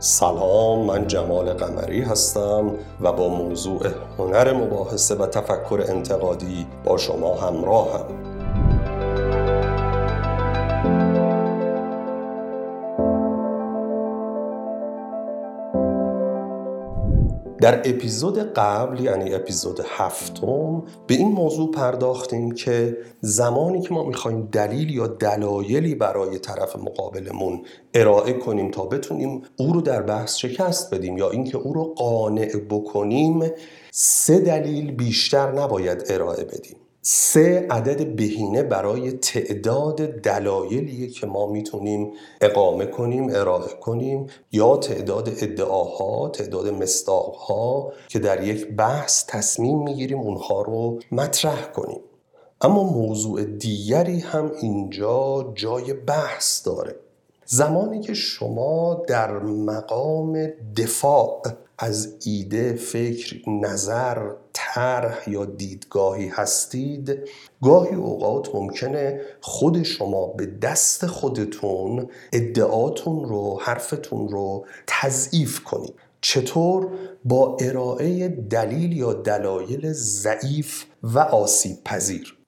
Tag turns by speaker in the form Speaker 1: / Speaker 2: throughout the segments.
Speaker 1: سلام من جمال قمری هستم و با موضوع هنر مباحثه و تفکر انتقادی با شما همراهم. در اپیزود قبل یعنی اپیزود هفتم به این موضوع پرداختیم که زمانی که ما می‌خوایم دلیل یا دلایلی برای طرف مقابلمون ارائه کنیم تا بتونیم او رو در بحث شکست بدیم یا اینکه او رو قانع بکنیم سه دلیل بیشتر نباید ارائه بدیم. سه عدد بهینه برای تعداد دلایلیه که ما می‌تونیم اقامه کنیم ارائه کنیم یا تعداد ادعاها تعداد مستاقها که در یک بحث تصمیم می‌گیریم اونها رو مطرح کنیم. اما موضوع دیگری هم اینجا جای بحث داره. زمانی که شما در مقام دفاع از ایده، فکر، نظر، طرح یا دیدگاهی هستید گاهی اوقات ممکنه خود شما به دست خودتون ادعاتون رو حرفتون رو تضعیف کنید. چطور؟ با ارائه دلیل یا دلایل ضعیف و آسیب پذیر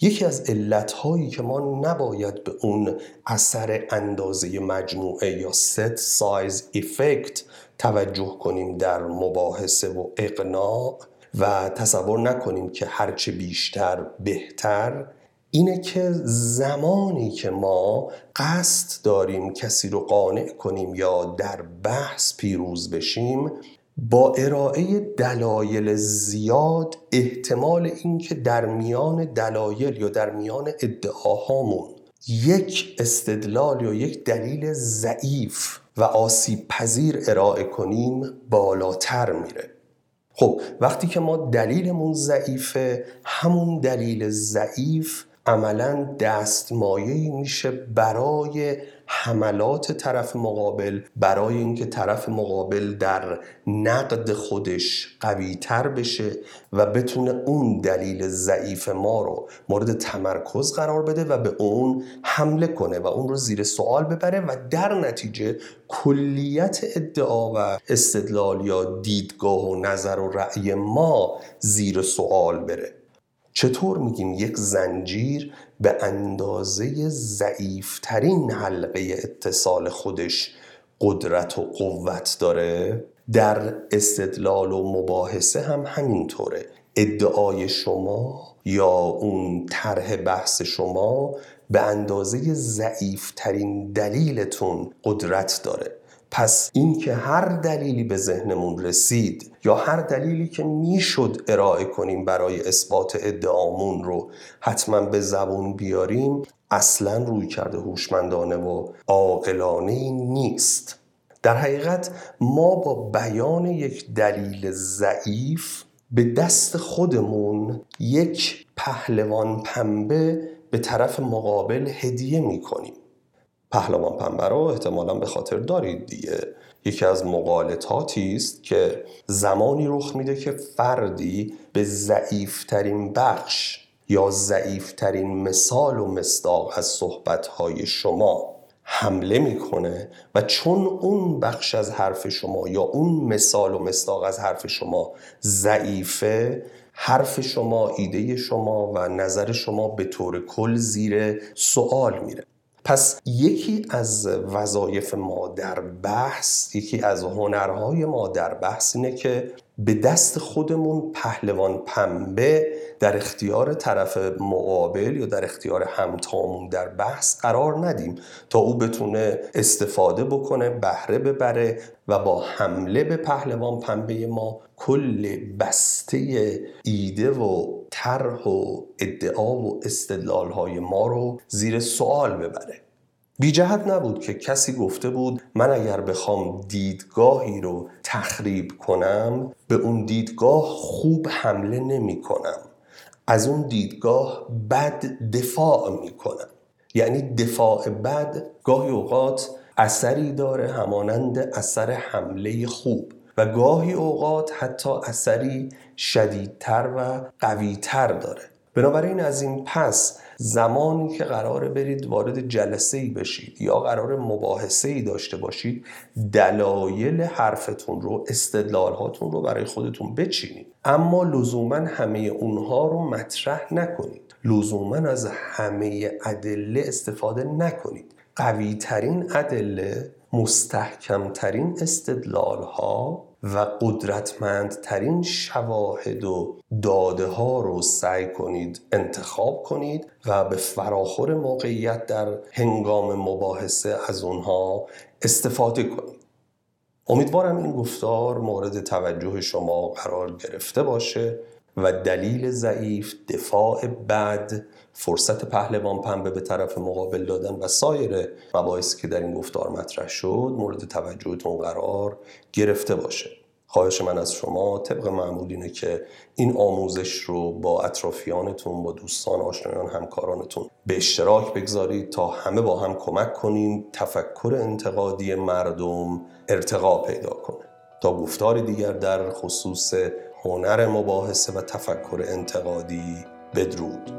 Speaker 1: یکی از علتهایی که ما نباید به اون اثر اندازه مجموعه یا ست سایز افکت توجه کنیم در مباحثه و اقناع و تصور نکنیم که هرچه بیشتر بهتر. اینه که زمانی که ما قصد داریم کسی رو قانع کنیم یا در بحث پیروز بشیم با ارائه دلایل زیاد احتمال اینکه در میان دلایل یا در میان ادعاهامون یک استدلال یا یک دلیل ضعیف و آسیب پذیر ارائه کنیم بالاتر میره. خب وقتی که ما دلیلمون ضعیفه همون دلیل ضعیف عملا دستمایه میشه برای حملات طرف مقابل برای اینکه طرف مقابل در نقد خودش قوی تر بشه و بتونه اون دلیل ضعیف ما رو مورد تمرکز قرار بده و به اون حمله کنه و اون رو زیر سوال ببره و در نتیجه کلیت ادعا و استدلال یا دیدگاه و نظر و رأی ما زیر سوال بره. چطور میگیم یک زنجیر به اندازه ضعیفترین حلقه اتصال خودش قدرت و قوت داره؟ در استدلال و مباحثه هم همینطوره. ادعای شما یا اون طرح بحث شما به اندازه ضعیفترین دلیلتون قدرت داره. پس اینکه هر دلیلی به ذهنمون رسید یا هر دلیلی که می‌شد ارائه کنیم برای اثبات ادعامون رو حتما به زبون بیاریم اصلا روی کرده هوشمندانه و عاقلانه نیست. در حقیقت ما با بیان یک دلیل ضعیف به دست خودمون یک پهلوان پنبه به طرف مقابل هدیه می‌کنیم. پهلوان پنبه رو احتمالا به خاطر دارید دیگه. یکی از مقالطاتی است که زمانی رخ میده که فردی به ضعیفترین بخش یا ضعیفترین مثال و مصداق از صحبتهای شما حمله می‌کنه و چون اون بخش از حرف شما یا اون مثال و مصداق از حرف شما ضعیفه حرف شما ایده شما و نظر شما به طور کل زیر سوال میره. پس یکی از وظایف ما در بحث یکی از هنرهای ما در بحث اینه که به دست خودمون پهلوان پنبه در اختیار طرف مقابل یا در اختیار همتامون در بحث قرار ندیم تا او بتونه استفاده بکنه بهره ببره و با حمله به پهلوان پنبه ما کل بسته ایده و طرح و ادعا و استدلال های ما رو زیر سوال ببره. بی جهت نبود که کسی گفته بود من اگر بخوام دیدگاهی رو تخریب کنم به اون دیدگاه خوب حمله نمی کنم. از اون دیدگاه بد دفاع می کنم. یعنی دفاع بد گاهی اوقات اثری داره همانند اثر حمله خوب. و گاهی اوقات حتی اثری شدیدتر و قویتر داره. بنابراین از این پس زمانی که قراره برید وارد جلسه ای بشید یا قرار مباحثه ای داشته باشید دلایل حرفتون رو استدلالهاتون رو برای خودتون بچینید. اما لزوما همه اونها رو مطرح نکنید. لزوما از همه ادله استفاده نکنید. قوی ترین ادله مستحکمترین استدلال ها و قدرتمندترین شواهد و داده ها رو سعی کنید انتخاب کنید و به فراخور موقعیت در هنگام مباحثه از اونها استفاده کنید. امیدوارم این گفتار مورد توجه شما قرار گرفته باشه. و دلیل ضعیف دفاع بد فرصت پهلوان پنبه به طرف مقابل دادن و سایر مباحثی که در این گفتار مطرح شد مورد توجهتون قرار گرفته باشه. خواهش من از شما طبق معمول اینه که این آموزش رو با اطرافیانتون با دوستان آشنایان همکارانتون به اشتراک بگذارید تا همه با هم کمک کنیم تفکر انتقادی مردم ارتقا پیدا کنه. تا گفتار دیگر در خصوص هنر مباحثه و تفکر انتقادی بدرود.